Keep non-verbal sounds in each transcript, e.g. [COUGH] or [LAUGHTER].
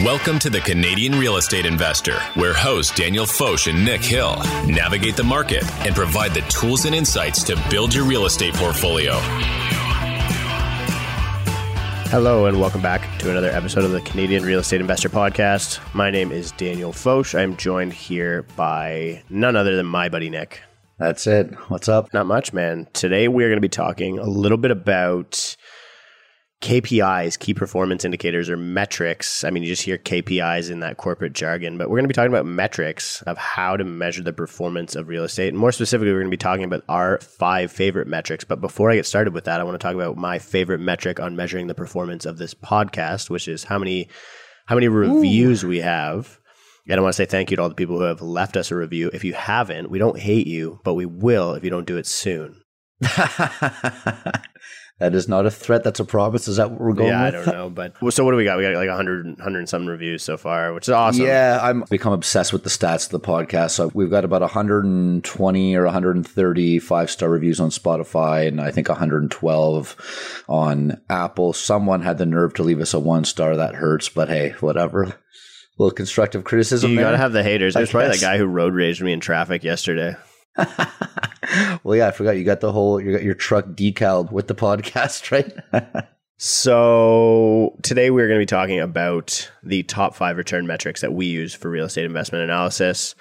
Welcome to the Canadian Real Estate Investor, where hosts Daniel Foch and Nick Hill navigate the market and provide the tools and insights to build your real estate portfolio. Hello, and welcome back to another episode of the Canadian Real Estate Investor Podcast. My name is Daniel Foch. I'm joined here by none other than my buddy Nick. That's it. What's up? Not much, man. Today we are going to be talking a little bit about KPIs, key performance indicators, or metrics. I mean, you just hear KPIs in that corporate jargon, but we're going to be talking about metrics of how to measure the performance of real estate. And more specifically, we're going to be talking about our five favorite metrics. But before I get started with that, I want to talk about my favorite metric on measuring the performance of this podcast, which is how many how many reviews Ooh. we have. And I want to say thank you to all the people who have left us a review. If you haven't, we don't hate you, but we will if you don't do it soon. [LAUGHS] That is not a threat. That's a promise. Is that what we're going yeah, with? I don't know. But [LAUGHS] so what do we got? We got like 100, 100 and some reviews so far, which is awesome. Yeah, I'm become obsessed with the stats of the podcast. So we've got about 120 or 130 five star reviews on Spotify, and I think 112 on Apple. Someone had the nerve to leave us a one star. That hurts, but hey, whatever. [LAUGHS] A little constructive criticism. You got to have the haters. There's probably that guy who road raged me in traffic yesterday. [LAUGHS] [LAUGHS] well, yeah, I forgot you got the whole you got your truck decaled with the podcast, [LAUGHS] right? so today we're going to be talking about the top five return metrics that we use for real estate investment analysis.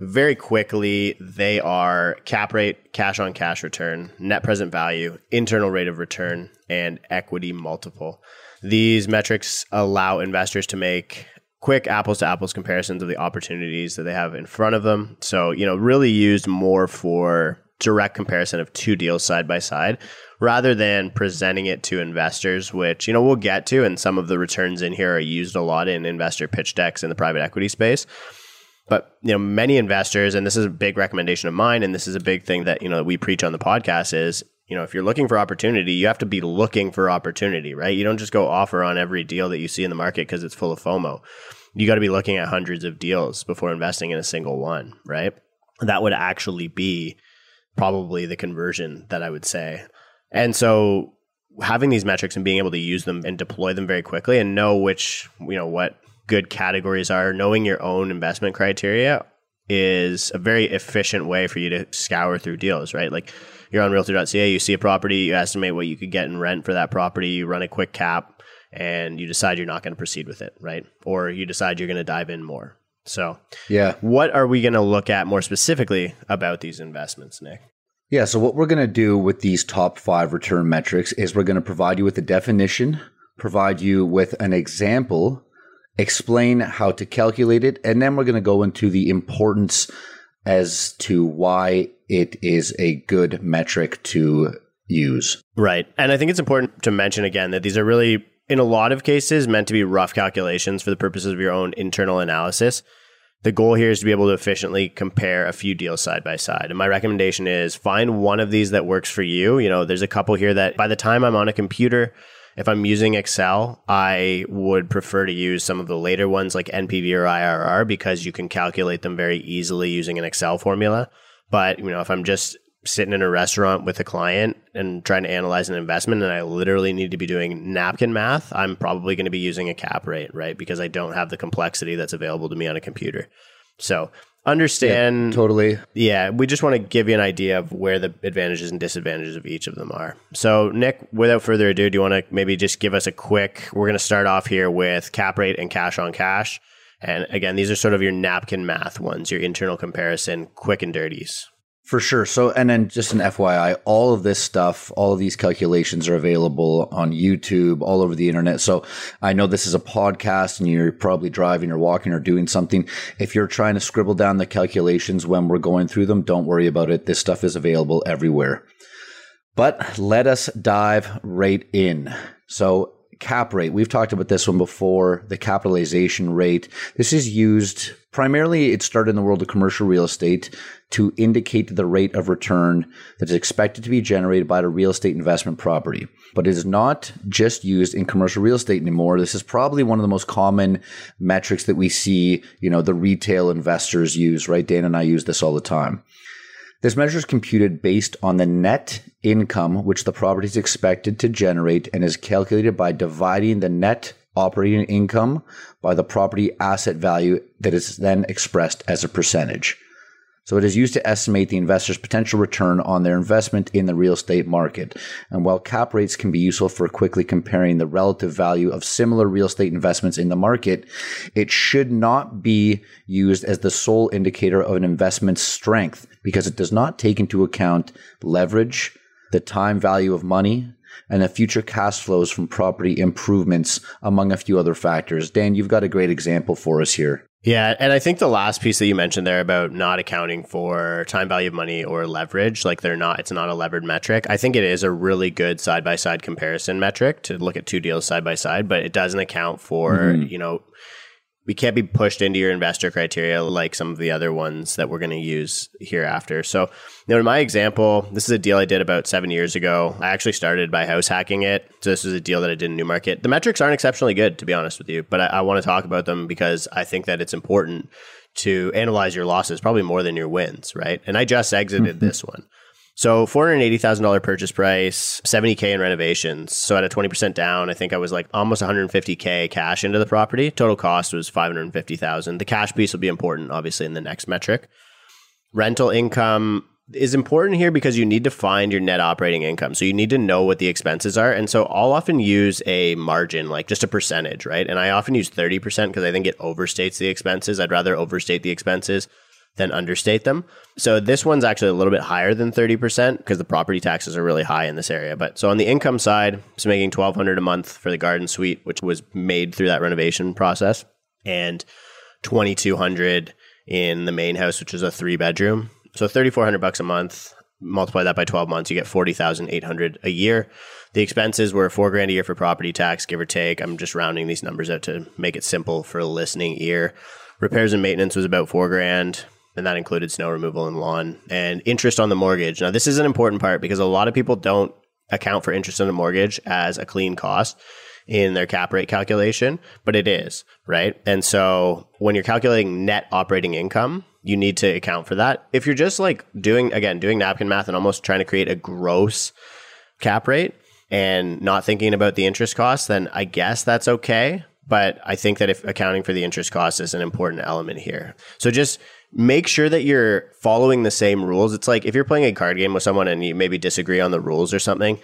Very quickly, they are cap rate, cash on cash return, net present value, internal rate of return, and equity multiple. These metrics allow investors to make quick apples to apples comparisons of the opportunities that they have in front of them. So, you know, really used more for direct comparison of two deals side by side rather than presenting it to investors, which, you know, we'll get to. And some of the returns in here are used a lot in investor pitch decks in the private equity space. But, you know, many investors, and this is a big recommendation of mine, and this is a big thing that, you know, that we preach on the podcast is you know, if you're looking for opportunity, you have to be looking for opportunity, right? You don't just go offer on every deal that you see in the market because it's full of FOMO. You got to be looking at hundreds of deals before investing in a single one, right? That would actually be probably the conversion that I would say. And so having these metrics and being able to use them and deploy them very quickly and know which, you know, what good categories are, knowing your own investment criteria is a very efficient way for you to scour through deals, right? Like you're on realtor.ca, you see a property, you estimate what you could get in rent for that property, you run a quick cap, and you decide you're not going to proceed with it, right? Or you decide you're going to dive in more. So, yeah. What are we going to look at more specifically about these investments, Nick? Yeah, so what we're going to do with these top five return metrics is we're going to provide you with a definition, provide you with an example, explain how to calculate it, and then we're going to go into the importance as to why it is a good metric to use. Right. And I think it's important to mention again that these are really, in a lot of cases, meant to be rough calculations for the purposes of your own internal analysis. The goal here is to be able to efficiently compare a few deals side by side. And my recommendation is find one of these that works for you. You know, there's a couple here that by the time I'm on a computer, if I'm using Excel, I would prefer to use some of the later ones like NPV or IRR because you can calculate them very easily using an Excel formula. But, you know, if I'm just sitting in a restaurant with a client and trying to analyze an investment and I literally need to be doing napkin math, I'm probably going to be using a cap rate, right? Because I don't have the complexity that's available to me on a computer. So understand yeah, totally. Yeah, we just want to give you an idea of where the advantages and disadvantages of each of them are. So, Nick, without further ado, do you want to maybe just give us a quick? We're going to start off here with cap rate and cash on cash. And again, these are sort of your napkin math ones, your internal comparison, quick and dirties. For sure. So, and then just an FYI, all of this stuff, all of these calculations are available on YouTube, all over the internet. So I know this is a podcast and you're probably driving or walking or doing something. If you're trying to scribble down the calculations when we're going through them, don't worry about it. This stuff is available everywhere. But let us dive right in. So cap rate. We've talked about this one before, the capitalization rate. This is used primarily, it started in the world of commercial real estate to indicate the rate of return that is expected to be generated by the real estate investment property. But it is not just used in commercial real estate anymore. This is probably one of the most common metrics that we see, you know, the retail investors use, right? Dan and I use this all the time. This measure is computed based on the net income which the property is expected to generate and is calculated by dividing the net operating income by the property asset value that is then expressed as a percentage. So it is used to estimate the investor's potential return on their investment in the real estate market. And while cap rates can be useful for quickly comparing the relative value of similar real estate investments in the market, it should not be used as the sole indicator of an investment's strength because it does not take into account leverage, the time value of money, and the future cash flows from property improvements, among a few other factors. Dan, you've got a great example for us here. Yeah, and I think the last piece that you mentioned there about not accounting for time value of money or leverage, like they're not, it's not a levered metric. I think it is a really good side by side comparison metric to look at two deals side by side, but it doesn't account for, mm-hmm. you know, we can't be pushed into your investor criteria like some of the other ones that we're going to use hereafter. So, you know, in my example, this is a deal I did about seven years ago. I actually started by house hacking it. So this is a deal that I did in Newmarket. The metrics aren't exceptionally good, to be honest with you, but I, I want to talk about them because I think that it's important to analyze your losses probably more than your wins, right? And I just exited mm-hmm. this one. So four hundred eighty thousand dollar purchase price, seventy k in renovations. So at a twenty percent down, I think I was like almost one hundred fifty k cash into the property. Total cost was five hundred fifty thousand. The cash piece will be important, obviously, in the next metric. Rental income is important here because you need to find your net operating income. So you need to know what the expenses are. And so I'll often use a margin, like just a percentage, right? And I often use 30% because I think it overstates the expenses. I'd rather overstate the expenses than understate them. So this one's actually a little bit higher than 30% because the property taxes are really high in this area. But so on the income side, it's making 1200 a month for the garden suite, which was made through that renovation process, and 2200 in the main house, which is a three bedroom. So 3400 bucks a month. Multiply that by 12 months, you get 40,800 a year. The expenses were four grand a year for property tax, give or take. I'm just rounding these numbers out to make it simple for a listening ear. Repairs and maintenance was about four grand and that included snow removal and lawn and interest on the mortgage. Now, this is an important part because a lot of people don't account for interest on the mortgage as a clean cost in their cap rate calculation, but it is, right? And so when you're calculating net operating income, you need to account for that. If you're just like doing, again, doing napkin math and almost trying to create a gross cap rate and not thinking about the interest costs, then I guess that's okay. But I think that if accounting for the interest cost is an important element here. So just make sure that you're following the same rules. It's like if you're playing a card game with someone and you maybe disagree on the rules or something,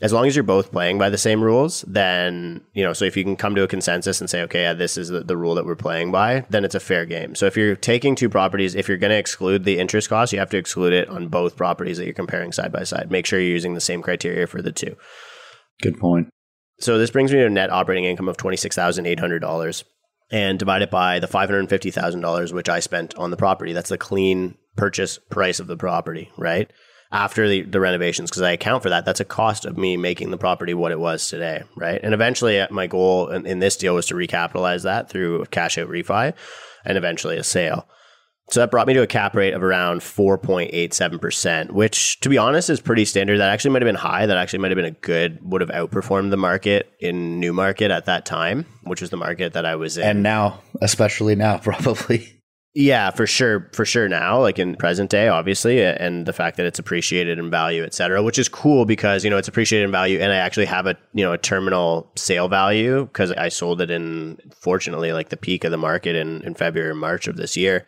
as long as you're both playing by the same rules, then, you know, so if you can come to a consensus and say, okay, yeah, this is the, the rule that we're playing by, then it's a fair game. So if you're taking two properties, if you're going to exclude the interest cost, you have to exclude it on both properties that you're comparing side by side. Make sure you're using the same criteria for the two. Good point. So this brings me to a net operating income of $26,800 and divide it by the $550,000 which I spent on the property. That's the clean purchase price of the property, right? After the, the renovations, because I account for that. That's a cost of me making the property what it was today, right? And eventually, uh, my goal in, in this deal was to recapitalize that through cash out refi and eventually a sale. So that brought me to a cap rate of around 4.87%, which to be honest is pretty standard. That actually might have been high. That actually might have been a good, would have outperformed the market in Newmarket at that time, which was the market that I was in. And now, especially now, [LAUGHS] probably. Yeah, for sure, for sure. Now, like in present day, obviously, and the fact that it's appreciated in value, et cetera, which is cool because you know it's appreciated in value, and I actually have a you know a terminal sale value because I sold it in fortunately like the peak of the market in in February, March of this year.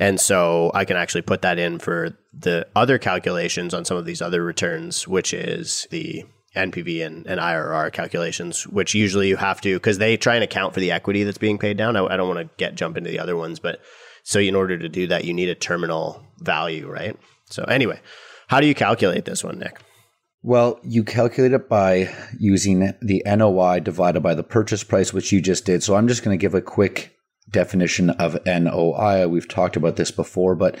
And so I can actually put that in for the other calculations on some of these other returns, which is the NPV and, and IRR calculations, which usually you have to, because they try and account for the equity that's being paid down. I, I don't want to get jump into the other ones, but so in order to do that, you need a terminal value, right? So anyway, how do you calculate this one, Nick? Well, you calculate it by using the NOI divided by the purchase price, which you just did. So I'm just going to give a quick definition of NOI. We've talked about this before, but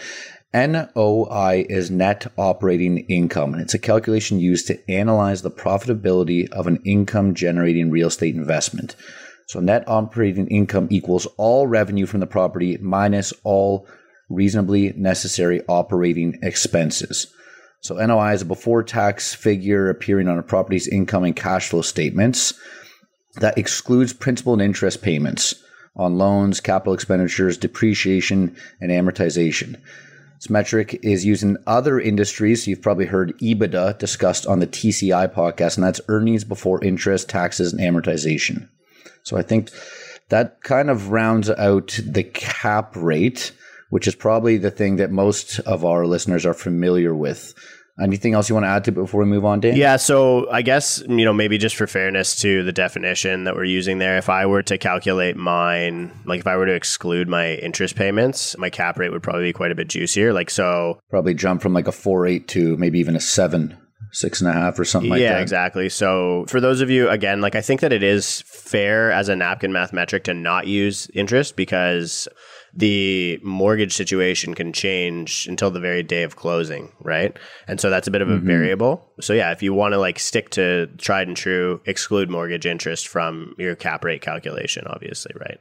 NOI is net operating income, and it's a calculation used to analyze the profitability of an income generating real estate investment. So, net operating income equals all revenue from the property minus all reasonably necessary operating expenses. So, NOI is a before tax figure appearing on a property's income and cash flow statements that excludes principal and interest payments on loans, capital expenditures, depreciation, and amortization. This metric is used in other industries. You've probably heard EBITDA discussed on the TCI podcast, and that's earnings before interest, taxes, and amortization. So I think that kind of rounds out the cap rate, which is probably the thing that most of our listeners are familiar with. Anything else you want to add to before we move on, Dan? Yeah, so I guess, you know, maybe just for fairness to the definition that we're using there, if I were to calculate mine, like if I were to exclude my interest payments, my cap rate would probably be quite a bit juicier. Like, so probably jump from like a four eight to maybe even a seven six and a half or something like yeah, that. Yeah, exactly. So for those of you, again, like I think that it is fair as a napkin math metric to not use interest because the mortgage situation can change until the very day of closing, right? And so that's a bit of a mm-hmm. variable. So yeah, if you want to like stick to tried and true, exclude mortgage interest from your cap rate calculation, obviously, right?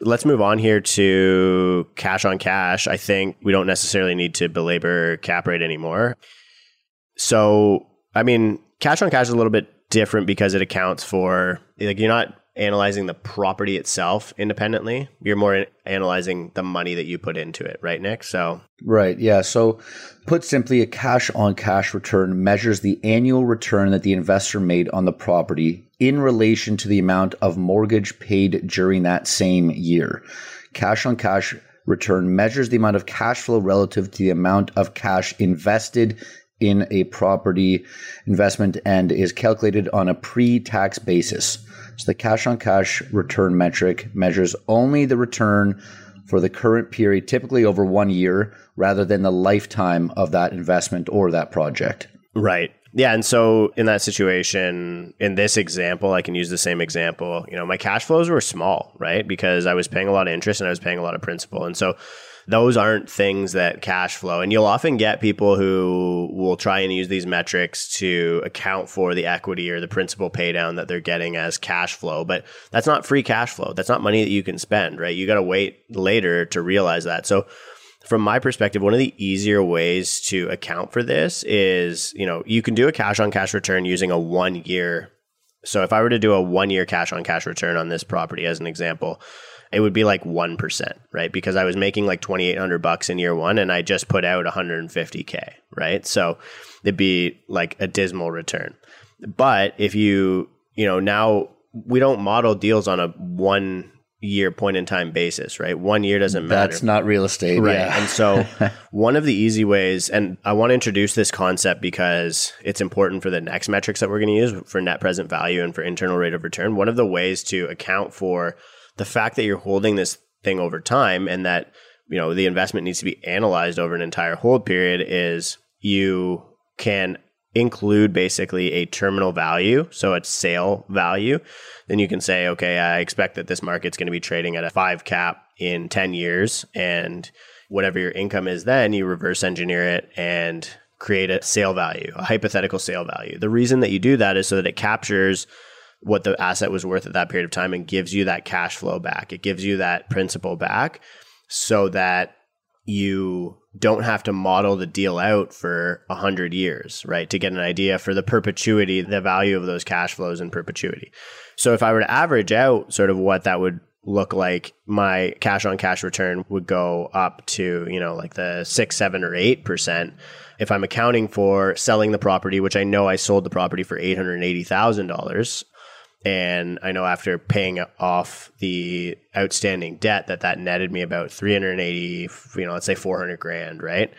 Let's move on here to cash on cash. I think we don't necessarily need to belabor cap rate anymore. So, I mean, cash on cash is a little bit different because it accounts for like you're not analyzing the property itself independently. You're more analyzing the money that you put into it, right, Nick? So, right, yeah. So, put simply, a cash on cash return measures the annual return that the investor made on the property in relation to the amount of mortgage paid during that same year. Cash on cash return measures the amount of cash flow relative to the amount of cash invested in a property investment and is calculated on a pre tax basis. So the cash on cash return metric measures only the return for the current period, typically over one year, rather than the lifetime of that investment or that project. Right. Yeah. And so in that situation, in this example, I can use the same example. You know, my cash flows were small, right? Because I was paying a lot of interest and I was paying a lot of principal. And so those aren't things that cash flow. And you'll often get people who will try and use these metrics to account for the equity or the principal pay down that they're getting as cash flow. But that's not free cash flow. That's not money that you can spend, right? You got to wait later to realize that. So, from my perspective, one of the easier ways to account for this is, you know, you can do a cash on cash return using a one year. So if I were to do a one year cash on cash return on this property as an example, it would be like 1%, right? Because I was making like 2800 bucks in year 1 and I just put out 150k, right? So it'd be like a dismal return. But if you, you know, now we don't model deals on a one year point in time basis, right? One year doesn't matter. That's not real estate. Right. Yeah. and so [LAUGHS] one of the easy ways, and I want to introduce this concept because it's important for the next metrics that we're going to use for net present value and for internal rate of return. One of the ways to account for the fact that you're holding this thing over time and that you know the investment needs to be analyzed over an entire hold period is you can include basically a terminal value so it's sale value then you can say okay i expect that this market's going to be trading at a 5 cap in 10 years and whatever your income is then you reverse engineer it and create a sale value a hypothetical sale value. The reason that you do that is so that it captures what the asset was worth at that period of time and gives you that cash flow back. It gives you that principal back so that you don't have to model the deal out for 100 years, right? To get an idea for the perpetuity, the value of those cash flows in perpetuity. So if I were to average out sort of what that would look like, my cash on cash return would go up to, you know, like the six, seven, or 8%. If I'm accounting for selling the property, which I know I sold the property for $880,000, and I know after paying off the outstanding debt that that netted me about 380, you know, let's say 400 grand, right?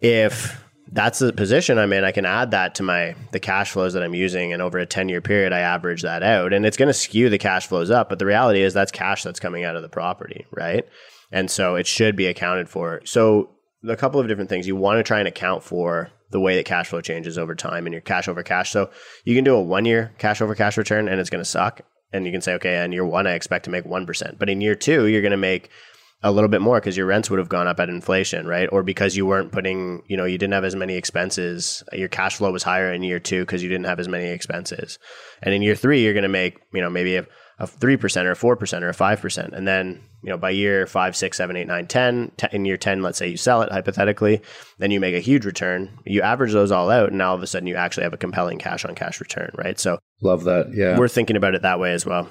If that's the position I'm in, I can add that to my the cash flows that I'm using and over a 10 year period I average that out and it's going to skew the cash flows up, but the reality is that's cash that's coming out of the property, right? And so it should be accounted for. So a couple of different things you want to try and account for the way that cash flow changes over time and your cash over cash. So you can do a one year cash over cash return and it's going to suck. And you can say, okay, in year one, I expect to make 1%. But in year two, you're going to make a little bit more because your rents would have gone up at inflation, right? Or because you weren't putting, you know, you didn't have as many expenses. Your cash flow was higher in year two because you didn't have as many expenses. And in year three, you're going to make, you know, maybe a, a 3% or a 4% or a 5%. And then, you know, by year five, six, seven, eight, nine, 10, in year 10, let's say you sell it hypothetically, then you make a huge return. You average those all out, and now all of a sudden you actually have a compelling cash on cash return, right? So, love that. Yeah. We're thinking about it that way as well.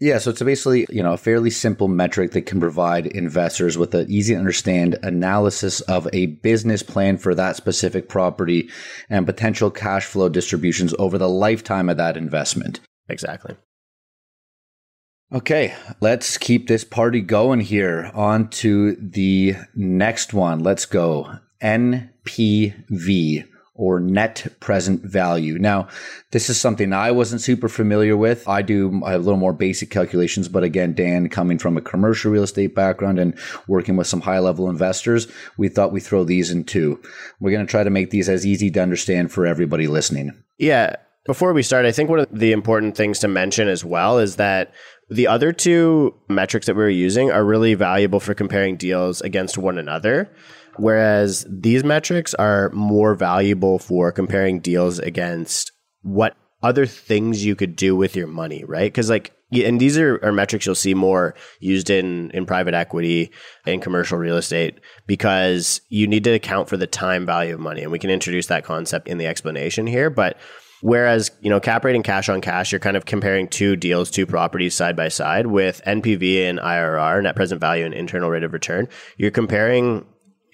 Yeah, so it's basically, you know, a fairly simple metric that can provide investors with an easy to understand analysis of a business plan for that specific property and potential cash flow distributions over the lifetime of that investment. Exactly. Okay, let's keep this party going here. On to the next one. Let's go. NPV or net present value. Now, this is something I wasn't super familiar with. I do a little more basic calculations, but again, Dan coming from a commercial real estate background and working with some high level investors, we thought we'd throw these in too. We're going to try to make these as easy to understand for everybody listening. Yeah. Before we start, I think one of the important things to mention as well is that the other two metrics that we were using are really valuable for comparing deals against one another. Whereas these metrics are more valuable for comparing deals against what other things you could do with your money, right? Because like, and these are, are metrics you'll see more used in in private equity and commercial real estate because you need to account for the time value of money, and we can introduce that concept in the explanation here. But Whereas, you know, cap rate and cash on cash, you're kind of comparing two deals, two properties side by side with NPV and IRR, net present value and internal rate of return. You're comparing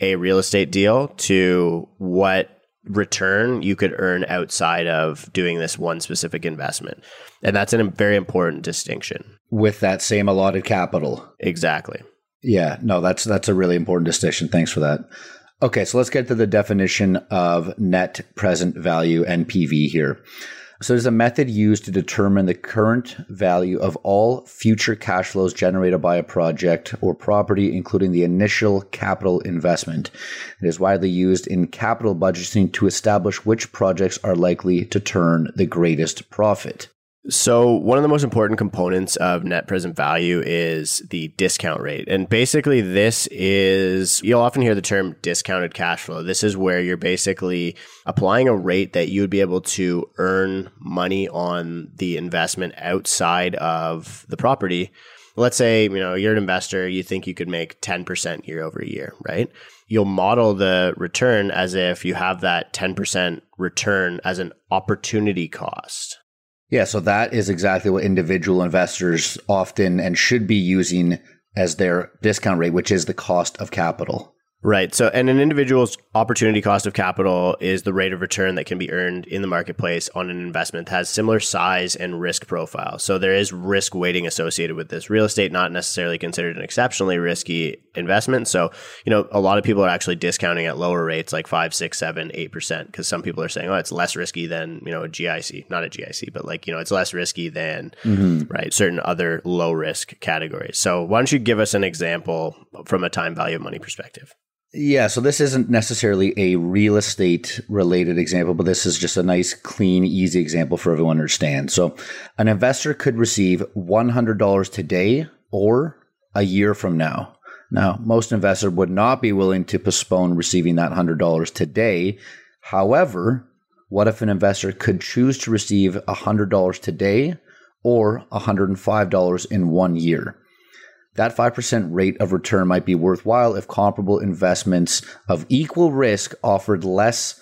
a real estate deal to what return you could earn outside of doing this one specific investment. And that's a very important distinction. With that same allotted capital. Exactly. Yeah, no, that's that's a really important distinction. Thanks for that. Okay, so let's get to the definition of net present value NPV here. So there's a method used to determine the current value of all future cash flows generated by a project or property, including the initial capital investment. It is widely used in capital budgeting to establish which projects are likely to turn the greatest profit. So, one of the most important components of net present value is the discount rate. And basically, this is, you'll often hear the term discounted cash flow. This is where you're basically applying a rate that you would be able to earn money on the investment outside of the property. Let's say, you know, you're an investor, you think you could make 10% year over year, right? You'll model the return as if you have that 10% return as an opportunity cost yeah, so that is exactly what individual investors often and should be using as their discount rate, which is the cost of capital. Right. So, and an individual's opportunity cost of capital is the rate of return that can be earned in the marketplace on an investment that has similar size and risk profile. So, there is risk weighting associated with this. Real estate not necessarily considered an exceptionally risky investment. So, you know, a lot of people are actually discounting at lower rates, like five, six, seven, eight percent, because some people are saying, oh, it's less risky than you know a GIC, not a GIC, but like you know, it's less risky than mm-hmm. right certain other low risk categories. So, why don't you give us an example from a time value of money perspective? Yeah, so this isn't necessarily a real estate related example, but this is just a nice, clean, easy example for everyone to understand. So, an investor could receive $100 today or a year from now. Now, most investors would not be willing to postpone receiving that $100 today. However, what if an investor could choose to receive $100 today or $105 in one year? That 5% rate of return might be worthwhile if comparable investments of equal risk offered less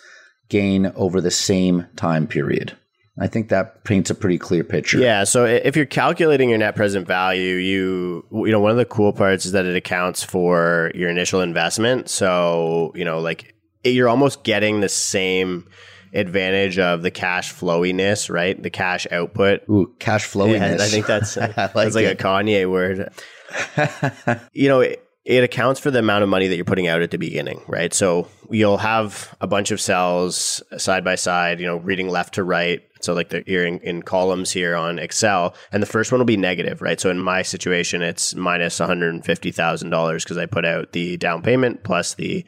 gain over the same time period. I think that paints a pretty clear picture. Yeah. So if you're calculating your net present value, you you know one of the cool parts is that it accounts for your initial investment. So you know, like you're almost getting the same advantage of the cash flowiness, right? The cash output. Ooh, cash flowiness. I think that's [LAUGHS] like that's like a Kanye word. [LAUGHS] you know, it, it accounts for the amount of money that you're putting out at the beginning, right? So you'll have a bunch of cells side by side, you know, reading left to right. So like the, you're in, in columns here on Excel, and the first one will be negative, right? So in my situation, it's minus $150,000 because I put out the down payment plus the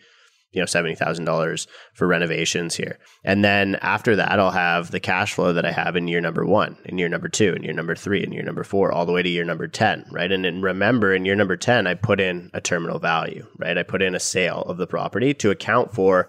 you know seventy thousand dollars for renovations here, and then after that, I'll have the cash flow that I have in year number one, in year number two, in year number three, in year number four, all the way to year number ten, right? And then remember, in year number ten, I put in a terminal value, right? I put in a sale of the property to account for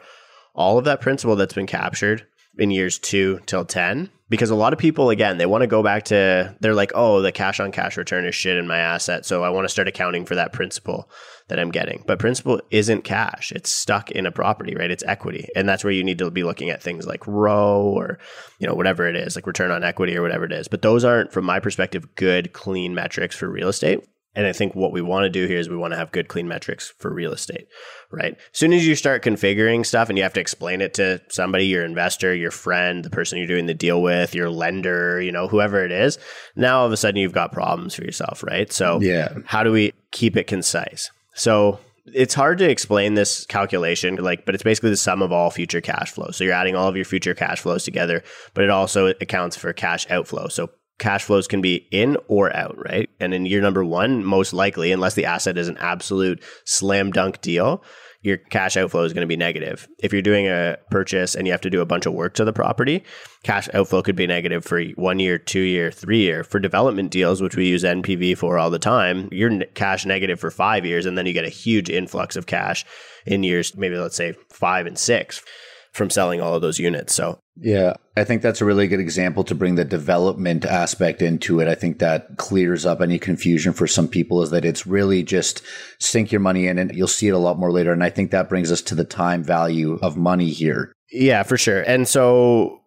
all of that principal that's been captured in years two till ten because a lot of people again they want to go back to they're like oh the cash on cash return is shit in my asset so i want to start accounting for that principal that i'm getting but principal isn't cash it's stuck in a property right it's equity and that's where you need to be looking at things like ROE or you know whatever it is like return on equity or whatever it is but those aren't from my perspective good clean metrics for real estate And I think what we want to do here is we want to have good, clean metrics for real estate, right? As soon as you start configuring stuff and you have to explain it to somebody, your investor, your friend, the person you're doing the deal with, your lender, you know, whoever it is, now all of a sudden you've got problems for yourself, right? So, Yeah. how do we keep it concise? So, it's hard to explain this calculation, like, but it's basically the sum of all future cash flows. So you're adding all of your future cash flows together, but it also accounts for cash outflow. So cash flows can be in or out, right? And in year number one, most likely, unless the asset is an absolute slam dunk deal, your cash outflow is going to be negative. If you're doing a purchase and you have to do a bunch of work to the property, cash outflow could be negative for one year, two year, three year. For development deals, which we use NPV for all the time, you're cash negative for five years, and then you get a huge influx of cash in years, maybe let's say five and six from selling all of those units. So Yeah, I think that's a really good example to bring the development aspect into it. I think that clears up any confusion for some people is that it's really just sink your money in and you'll see it a lot more later. And I think that brings us to the time value of money here. Yeah, for sure. And so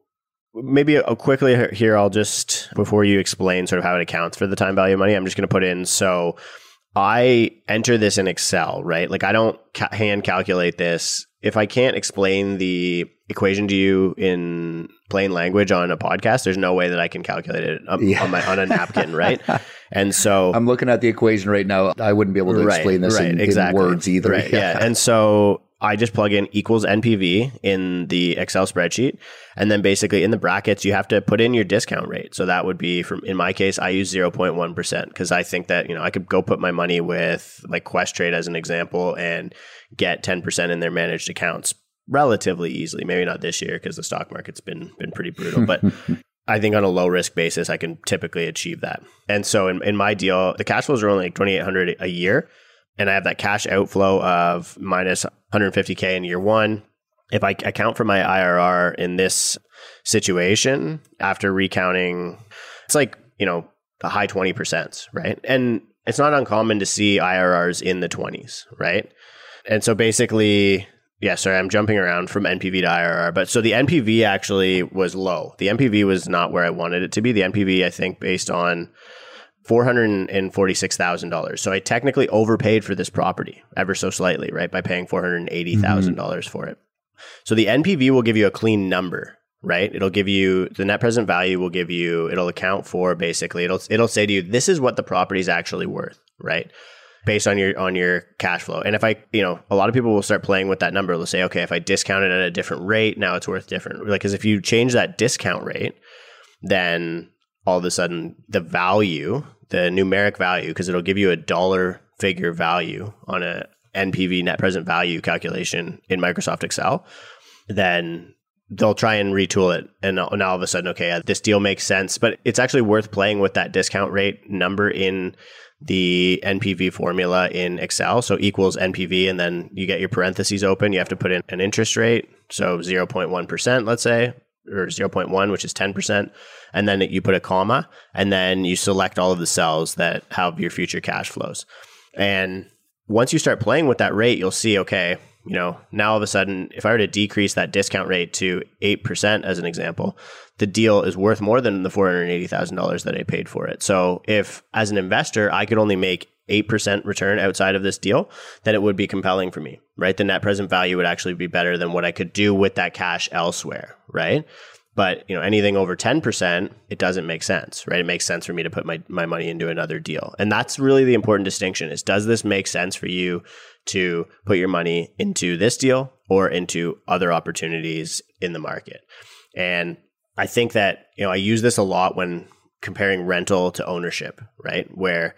maybe uh, quickly here, I'll just, before you explain sort of how it accounts for the time value of money, I'm just going to put in. So I enter this in Excel, right? Like I don't ca- hand calculate this. If I can't explain the equation to you in plain language on a podcast, there's no way that I can calculate it on, Yeah. on, my, on a napkin, [LAUGHS] right? And so I'm looking at the equation right now. I wouldn't be able to explain this in, in words either. Right, yeah. [LAUGHS] And so I just plug in equals NPV in the Excel spreadsheet. And then basically in the brackets, you have to put in your discount rate. So that would be from, in my case, I use 0.1% because I think that, you know, I could go put my money with like Questrade as an example and get 10% in their managed accounts relatively easily. Maybe not this year because the stock market's been, been pretty brutal, but [LAUGHS] I think on a low risk basis, I can typically achieve that. And so in, in my deal, the cash flows are only like 2,800 a year. And I have that cash outflow of minus 150K in year one. If I account for my IRR in this situation after recounting, it's like, you know, the high 20%, right? And it's not uncommon to see IRRs in the 20s, right? And so basically, yeah, sorry, I'm jumping around from NPV to IRR. But so the NPV actually was low. The NPV was not where I wanted it to be. The NPV, I think, based on $446,000. So I technically overpaid for this property ever so slightly, right? By paying $480,000 mm-hmm. for it. So the NPV will give you a clean number, right? It'll give you the net present value will give you it'll account for basically it'll it'll say to you this is what the property is actually worth, right? Based on your on your cash flow. And if I, you know, a lot of people will start playing with that number. They'll say, okay, if I discount it at a different rate, now it's worth different. Like cuz if you change that discount rate, then all of a sudden the value, the numeric value because it'll give you a dollar figure value on a NPV net present value calculation in Microsoft Excel, then they'll try and retool it. And now all of a sudden, okay, this deal makes sense. But it's actually worth playing with that discount rate number in the NPV formula in Excel. So equals NPV, and then you get your parentheses open. You have to put in an interest rate. So 0.1%, let's say, or 0.1, which is 10%. And then you put a comma, and then you select all of the cells that have your future cash flows. And once you start playing with that rate, you'll see, okay, you know, now all of a sudden, if I were to decrease that discount rate to 8% as an example, the deal is worth more than the $480,000 that I paid for it. So if as an investor, I could only make 8% return outside of this deal, then it would be compelling for me, right? The net present value would actually be better than what I could do with that cash elsewhere, right? But you know, anything over 10%, it doesn't make sense, right? It makes sense for me to put my, my money into another deal. And that's really the important distinction is does this make sense for you to put your money into this deal or into other opportunities in the market? And I think that, you know, I use this a lot when comparing rental to ownership, right? Where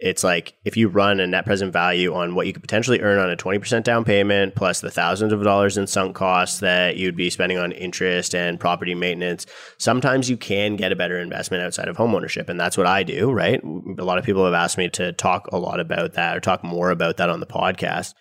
it's like if you run a net present value on what you could potentially earn on a 20% down payment plus the thousands of dollars in sunk costs that you'd be spending on interest and property maintenance, sometimes you can get a better investment outside of homeownership. And that's what I do, right? A lot of people have asked me to talk a lot about that or talk more about that on the podcast.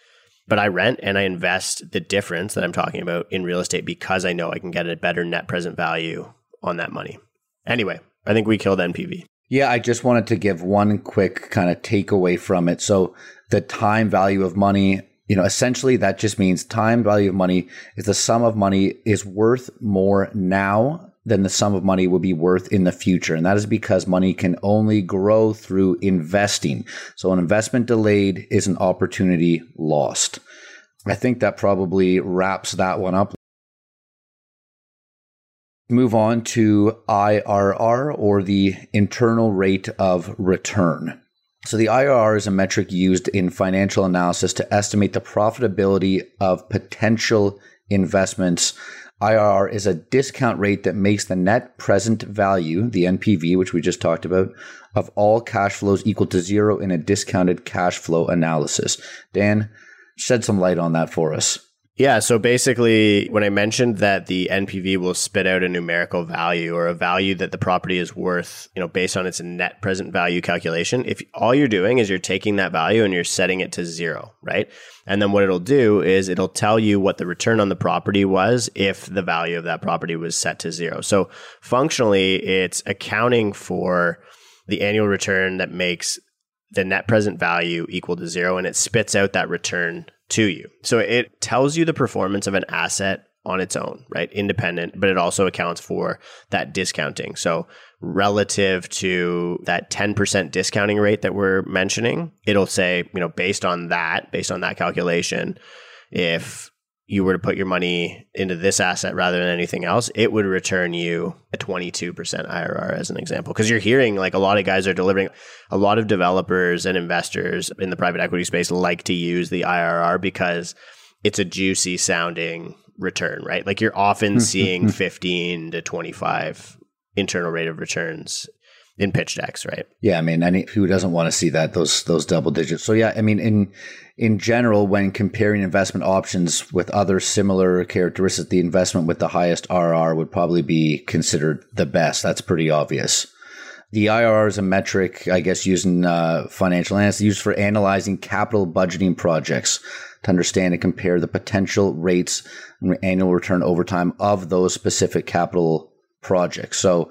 But I rent and I invest the difference that I'm talking about in real estate because I know I can get a better net present value on that money. Anyway, I think we killed NPV. Yeah, I just wanted to give one quick kind of takeaway from it. So the time value of money, you know, essentially that just means time value of money is the sum of money is worth more now than the sum of money will be worth in the future. And that is because money can only grow through investing. So an investment delayed is an opportunity lost. I think that probably wraps that one up. Move on to IRR or the internal rate of return. So the IRR is a metric used in financial analysis to estimate the profitability of potential investments. IRR is a discount rate that makes the net present value, the NPV, which we just talked about, of all cash flows equal to zero in a discounted cash flow analysis. Dan, shed some light on that for us. Yeah, so basically, when I mentioned that the NPV will spit out a numerical value or a value that the property is worth, you know, based on its net present value calculation, if all you're doing is you're taking that value and you're setting it to zero, right? And then what it'll do is it'll tell you what the return on the property was if the value of that property was set to zero. So functionally, it's accounting for the annual return that makes the net present value equal to zero and it spits out that return to you. So it tells you the performance of an asset on its own, right? Independent, but it also accounts for that discounting. So relative to that 10% discounting rate that we're mentioning, it'll say, you know, based on that, based on that calculation, if you were to put your money into this asset rather than anything else, it would return you a 22% IRR as an example. Because you're hearing like a lot of guys are delivering, a lot of developers and investors in the private equity space like to use the IRR because it's a juicy sounding return, right? Like you're often hmm, hmm, seeing hmm. 15 to 25 internal rate of returns in pitch decks, right? Yeah, I mean, any who doesn't want to see that those those double digits. So yeah, I mean, in in general, when comparing investment options with other similar characteristics, the investment with the highest IRR would probably be considered the best. That's pretty obvious. The IRR is a metric, I guess, using uh, financial analysts used for analyzing capital budgeting projects to understand and compare the potential rates and annual return over time of those specific capital projects. So,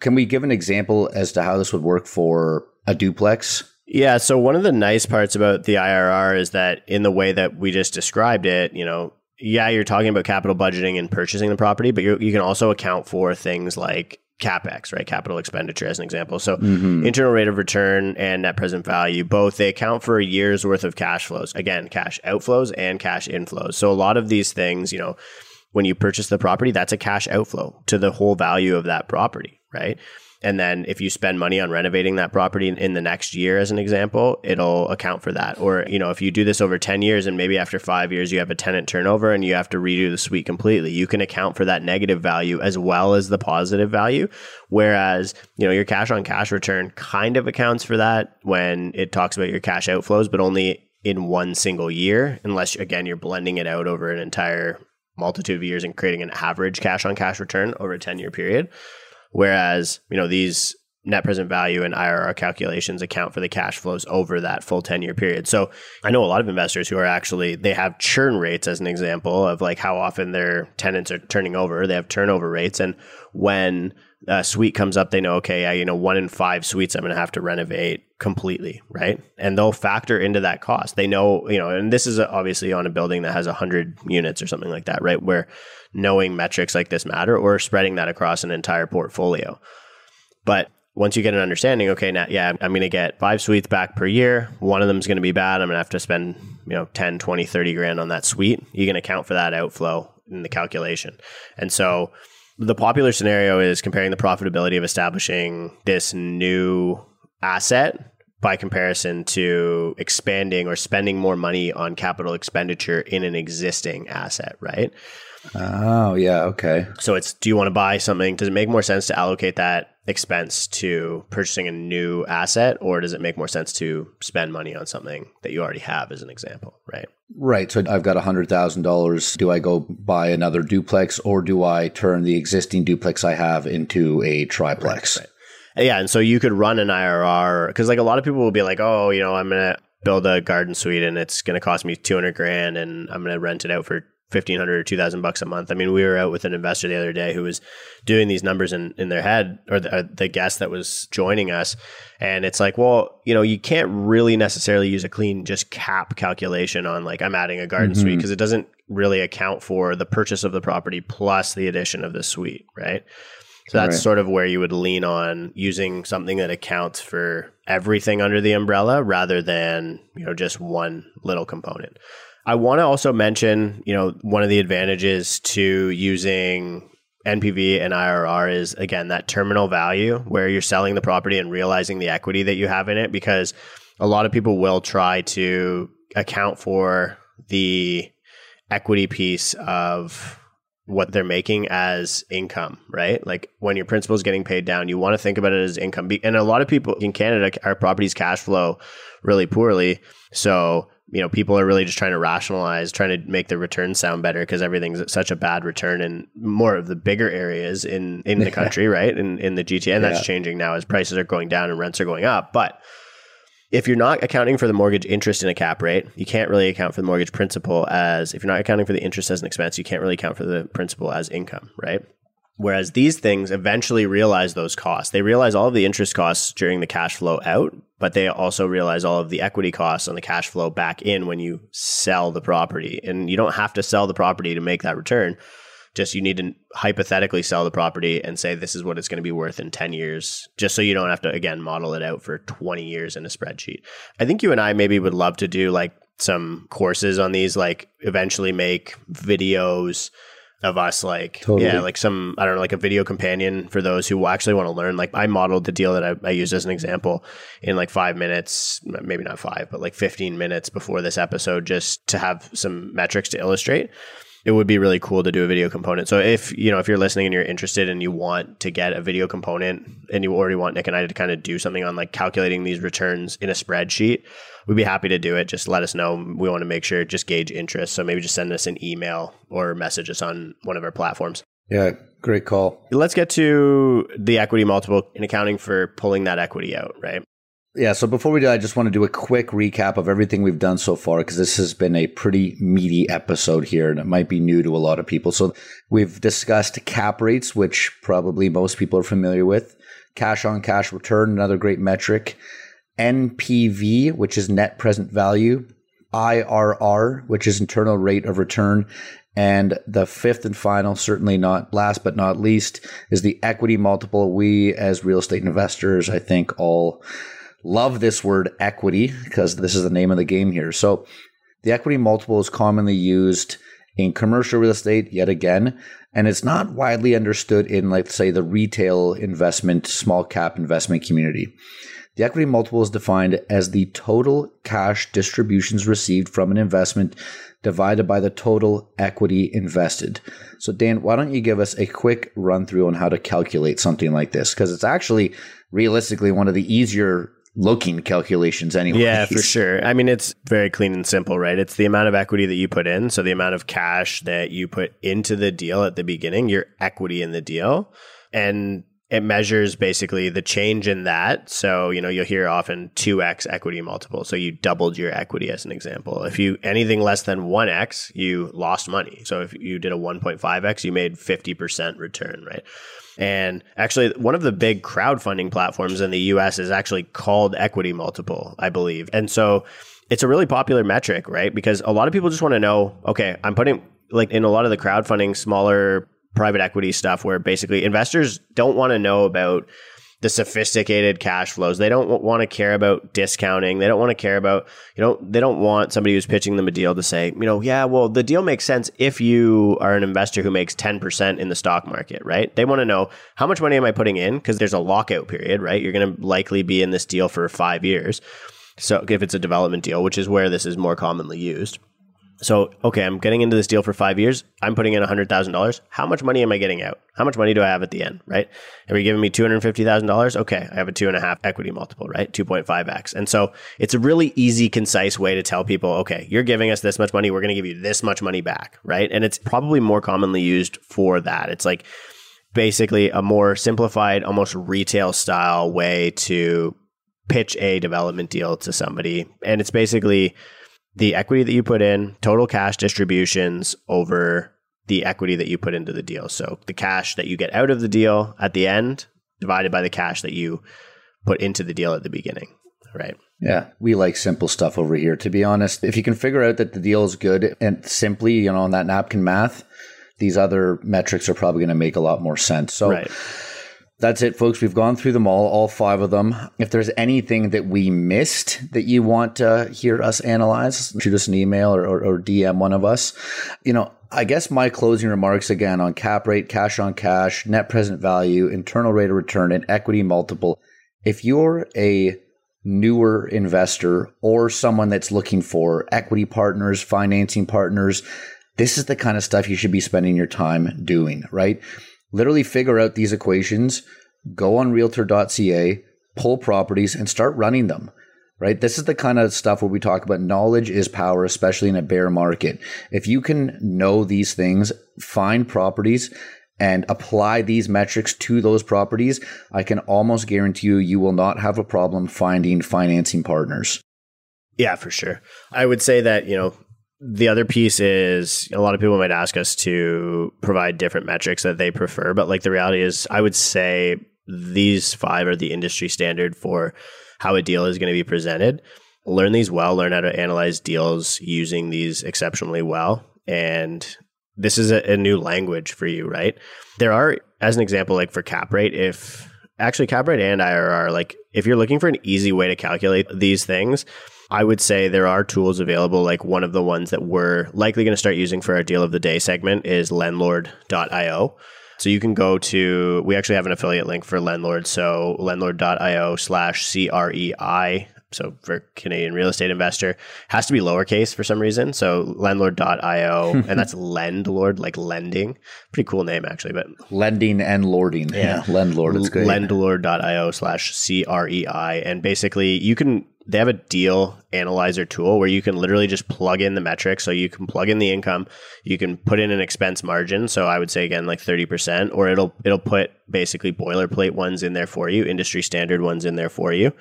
can we give an example as to how this would work for a duplex? Yeah. So one of the nice parts about the IRR is that in the way that we just described it, you know, yeah, you're talking about capital budgeting and purchasing the property, but you can also account for things like capex, right? Capital expenditure, as an example. So, mm-hmm. internal rate of return and net present value, both they account for a year's worth of cash flows. Again, cash outflows and cash inflows. So, a lot of these things, you know, when you purchase the property, that's a cash outflow to the whole value of that property, right? And then if you spend money on renovating that property in, the next year, as an example, it'll account for that. Or, you know, if you do this over 10 years and maybe after five years you have a tenant turnover and you have to redo the suite completely, you can account for that negative value as well as the positive value. Whereas, you know, your cash on cash return kind of accounts for that when it talks about your cash outflows, but only in one single year, unless, again, you're blending it out over an entire multitude of years and creating an average cash on cash return over a 10 year period. Whereas, you know, these net present value and IRR calculations account for the cash flows over that full 10 year period. So I know a lot of investors who are actually, they have churn rates as an example of like how often their tenants are turning over. They have turnover rates. And when uh, a suite comes up, they know, okay, yeah, you know, one in five suites I'm going to have to renovate completely, right? And they'll factor into that cost. They know, you know, and this is uh, obviously on a building that has 100 units or something like that, right? Where knowing metrics like this matter or spreading that across an entire portfolio. But once you get an understanding, okay, now, yeah, I'm going to get five suites back per year. One of them is going to be bad. I'm going to have to spend, you know, 10, 20, 30 grand on that suite. You can account for that outflow in the calculation. And so the popular scenario is comparing the profitability of establishing this new asset by comparison to expanding or spending more money on capital expenditure in an existing asset, right? Oh, yeah. Okay. So it's do you want to buy something? Does it make more sense to allocate that expense to purchasing a new asset, or does it make more sense to spend money on something that you already have, as an example? Right. Right. So I've got $100,000. Do I go buy another duplex, or do I turn the existing duplex I have into a triplex? Right, right. Yeah. And so you could run an IRR because, like, a lot of people will be like, oh, you know, I'm going to build a garden suite and it's going to cost me 200 grand and I'm going to rent it out for fifteen hundred or two thousand bucks a month. I mean, we were out with an investor the other day who was doing these numbers in, in their head, or the, uh, the guest that was joining us, and it's like, well, you know, you can't really necessarily use a clean just cap calculation on like I'm adding a garden mm-hmm. suite because it doesn't really account for the purchase of the property plus the addition of the suite, right? So that's Right. sort of where you would lean on using something that accounts for everything under the umbrella rather than, you know, just one little component. I want to also mention, you know, one of the advantages to using NPV and IRR is again that terminal value where you're selling the property and realizing the equity that you have in it because a lot of people will try to account for the equity piece of what they're making as income, right? Like when your principal is getting paid down, you want to think about it as income. And a lot of people in Canada, our properties cash flow really poorly. So, you know, people are really just trying to rationalize, trying to make the return sound better because everything's at such a bad return in more of the bigger areas in, in the [LAUGHS] country, right? In, in the GTA. And that's changing now as prices are going down and rents are going up. But if you're not accounting for the mortgage interest in a cap rate, you can't really account for the mortgage principal as if you're not accounting for the interest as an expense, you can't really account for the principal as income, right? Whereas these things eventually realize those costs. They realize all of the interest costs during the cash flow out, but they also realize all of the equity costs on the cash flow back in when you sell the property. And you don't have to sell the property to make that return. Just you need to hypothetically sell the property and say this is what it's going to be worth in 10 years, just so you don't have to, again, model it out for 20 years in a spreadsheet. I think you and I maybe would love to do like some courses on these, like eventually make videos of us like Totally. yeah like some i don't know like a video companion for those who actually want to learn like i modeled the deal that I, I used as an example in like five minutes maybe not five but like 15 minutes before this episode just to have some metrics to illustrate it would be really cool to do a video component so if you know if you're listening and you're interested and you want to get a video component and you already want nick and i to kind of do something on like calculating these returns in a spreadsheet we'd be happy to do it. Just let us know. We want to make sure just gauge interest. So maybe just send us an email or message us on one of our platforms. Yeah, great call. Let's get to the equity multiple in accounting for pulling that equity out, right? Yeah, so before we do, I just want to do a quick recap of everything we've done so far because this has been a pretty meaty episode here and it might be new to a lot of people. So we've discussed cap rates, which probably most people are familiar with, cash on cash return, another great metric, NPV, which is net present value, IRR, which is internal rate of return, and the fifth and final, certainly not last but not least, is the equity multiple. We, as real estate investors, I think all love this word equity because this is the name of the game here. So the equity multiple is commonly used in commercial real estate yet again, and it's not widely understood in, like, say, the retail investment, small cap investment community. The equity multiple is defined as the total cash distributions received from an investment divided by the total equity invested. So, Dan, why don't you give us a quick run through on how to calculate something like this? Because it's actually realistically one of the easier looking calculations anyway. Yeah, for [LAUGHS] sure. I mean, it's very clean and simple, right? It's the amount of equity that you put in. So the amount of cash that you put into the deal at the beginning, your equity in the deal. And it measures basically the change in that. So, you know, you'll hear often 2x equity multiple. So you doubled your equity as an example. If you anything less than 1x, you lost money. So if you did a 1.5x, you made 50% return, right? And actually, one of the big crowdfunding platforms in the US is actually called Equity Multiple, I believe. And so it's a really popular metric, right? Because a lot of people just want to know okay, I'm putting, like in a lot of the crowdfunding, smaller private equity stuff where basically investors don't want to know about the sophisticated cash flows. They don't want to care about discounting. They don't want to care about, you know, they don't want somebody who's pitching them a deal to say, you know, yeah, well, the deal makes sense if you are an investor who makes 10% in the stock market, right? They want to know how much money am I putting in? Because there's a lockout period, right? You're going to likely be in this deal for five years. So if it's a development deal, which is where this is more commonly used. So, okay, I'm getting into this deal for five years. I'm putting in $100,000. How much money am I getting out? How much money do I have at the end, right? Are you giving me $250,000? Okay, I have a two and a half equity multiple, right? 2.5x. And so it's a really easy, concise way to tell people, okay, you're giving us this much money. We're going to give you this much money back, right? And it's probably more commonly used for that. It's like basically a more simplified, almost retail style way to pitch a development deal to somebody. And it's basically, the equity that you put in, total cash distributions over the equity that you put into the deal. So the cash that you get out of the deal at the end divided by the cash that you put into the deal at the beginning, right? Yeah, we like simple stuff over here. To be honest, if you can figure out that the deal is good and simply, you know, on that napkin math, these other metrics are probably going to make a lot more sense. So, Right. That's it, folks. We've gone through them all, all five of them. If there's anything that we missed that you want to hear us analyze, shoot us an email or, or, or DM one of us. You know, I guess my closing remarks again on cap rate, cash on cash, net present value, internal rate of return, and equity multiple. If you're a newer investor or someone that's looking for equity partners, financing partners, this is the kind of stuff you should be spending your time doing, right? Literally figure out these equations, go on realtor.ca, pull properties, and start running them. Right. This is the kind of stuff where we talk about knowledge is power, especially in a bear market. If you can know these things, find properties and apply these metrics to those properties, I can almost guarantee you, you will not have a problem finding financing partners. Yeah, for sure. I would say that, you know, the other piece is a lot of people might ask us to provide different metrics that they prefer, but like the reality is, I would say these five are the industry standard for how a deal is going to be presented. Learn these well, learn how to analyze deals using these exceptionally well. And this is a, a new language for you, right? There are, as an example, like for cap rate, if actually cap rate and IRR, like if you're looking for an easy way to calculate these things, I would say there are tools available. Like one of the ones that we're likely going to start using for our deal of the day segment is lendlord.io. So you can go to, we actually have an affiliate link for lendlord. So lendlord.io slash CREI. So for Canadian real estate investor, has to be lowercase for some reason. So lendlord.io, [LAUGHS] and that's lendlord, like lending. Pretty cool name actually, but lending and lording. Yeah, [LAUGHS] yeah lendlord. It's great. Lendlord.io slash CREI. And basically you can they have a deal analyzer tool where you can literally just plug in the metrics. So you can plug in the income, you can put in an expense margin. So I would say again like thirty percent, or it'll it'll put basically boilerplate ones in there for you, industry standard ones in there for you.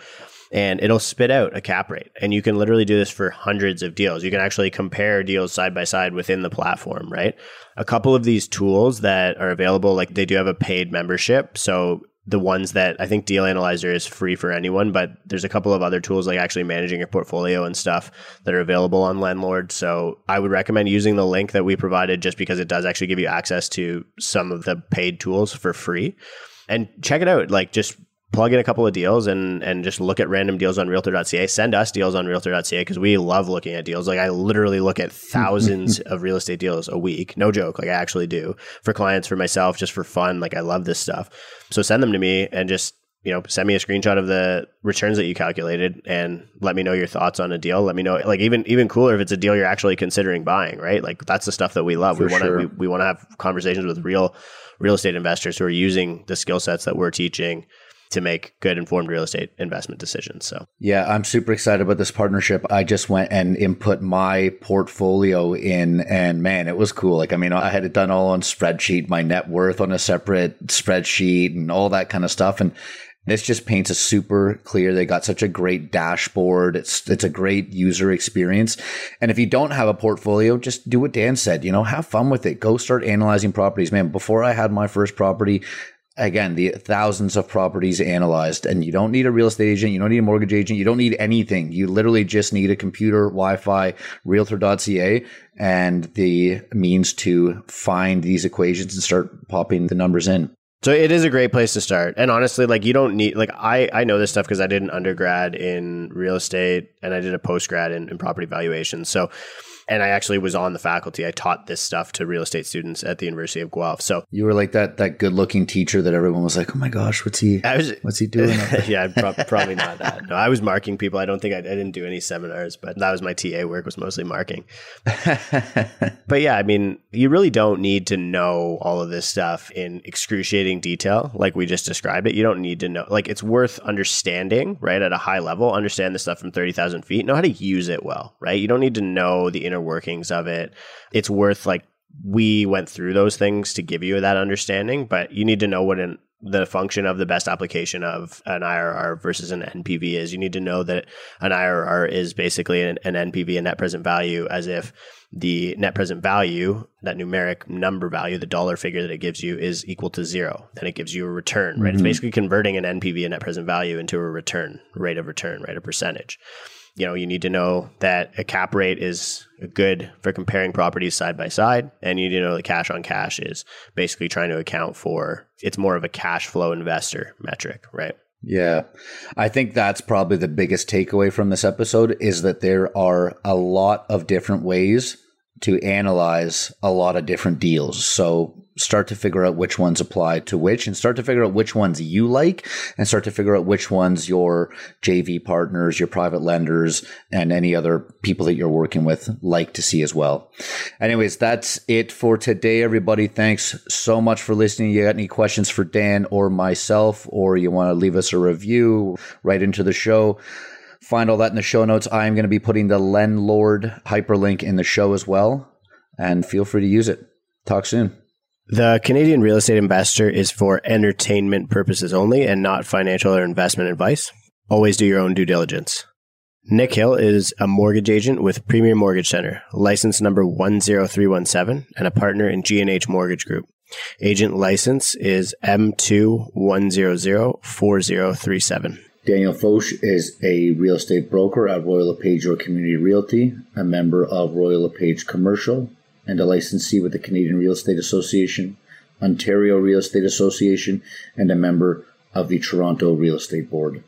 And it'll spit out a cap rate. And you can literally do this for hundreds of deals. You can actually compare deals side by side within the platform, right? A couple of these tools that are available, like they do have a paid membership. So the ones that I think Deal Analyzer is free for anyone, but there's a couple of other tools like actually managing your portfolio and stuff that are available on Lendlord. So I would recommend using the link that we provided just because it does actually give you access to some of the paid tools for free. And check it out. Like just plug in a couple of deals and and just look at random deals on realtor.ca send us deals on realtor.ca because we love looking at deals. Like i literally look at [LAUGHS] thousands of real estate deals a week. No joke. Like i actually do for clients for myself just for fun. Like i love this stuff. So send them to me and just you know send me a screenshot of the returns that you calculated and let me know your thoughts on a deal. Let me know like even even cooler if it's a deal you're actually considering buying right? Like that's the stuff that we love. For we want to sure. we, we want to have conversations with real real estate investors who are using the skill sets that we're teaching to make good informed real estate investment decisions. So, yeah, I'm super excited about this partnership. I just went and input my portfolio in, and man, it was cool. Like, I mean, I had it done all on spreadsheet, my net worth on a separate spreadsheet, and all that kind of stuff. And this just paints a super clear. They got such a great dashboard. It's it's a great user experience. And if you don't have a portfolio, just do what Dan said. You know, have fun with it. Go start analyzing properties. Man, before I had my first property, again the thousands of properties analyzed and you don't need a real estate agent you don't need a mortgage agent you don't need anything. You literally just need a computer wi-fi realtor.ca and the means to find these equations and start popping the numbers in. So it is a great place to start. And honestly like you don't need like i i know this stuff because i did an undergrad in real estate and i did a post grad in, in property valuation so and I actually was on the faculty. I taught this stuff to real estate students at the University of Guelph. So you were like that that good looking teacher that everyone was like, oh my gosh, what's he? Was, what's he doing? [LAUGHS] yeah, pro- [LAUGHS] probably not that. No, I was marking people. I don't think I, I, didn't do any seminars, but that was my TA work was mostly marking. [LAUGHS] but yeah, I mean, you really don't need to know all of this stuff in excruciating detail, like we just described it. You don't need to know. Like it's worth understanding, right, at a high level. Understand the stuff from thirty thousand feet. Know how to use it well, right? You don't need to know the inner inner workings of it. It's worth like we went through those things to give you that understanding, but you need to know what an the function of the best application of an IRR versus an NPV is. You need to know that an IRR is basically an, an, NPV, a net present value, as if the net present value, that numeric number value, the dollar figure that it gives you is equal to zero. Then it gives you a return, right? Mm-hmm. It's basically converting an NPV, a net present value, into a return, rate of return, right? A percentage. You know, you need to know that a cap rate is good for comparing properties side by side. And you need to know the cash on cash is basically trying to account for it's more of a cash flow investor metric, right? Yeah. I think that's probably the biggest takeaway from this episode is that there are a lot of different ways to analyze a lot of different deals. So start to figure out which ones apply to which and start to figure out which ones you like and start to figure out which ones your JV partners, your private lenders, and any other people that you're working with like to see as well. Anyways, that's it for today, everybody. Thanks so much for listening. You got any questions for Dan or myself, or you want to leave us a review right into the show? Find all that in the show notes. I am going to be putting the Lendlord hyperlink in the show as well. And feel free to use it. Talk soon. The Canadian real estate investor is for entertainment purposes only and not financial or investment advice. Always do your own due diligence. Nick Hill is a mortgage agent with Premier Mortgage Center, license number 10317, and a partner in G&H Mortgage Group. Agent license is M21004037. Daniel Foch is a real estate broker at Royal LePage Your Community Realty, a member of Royal LePage Commercial, and a licensee with the Canadian Real Estate Association, Ontario Real Estate Association, and a member of the Toronto Real Estate Board.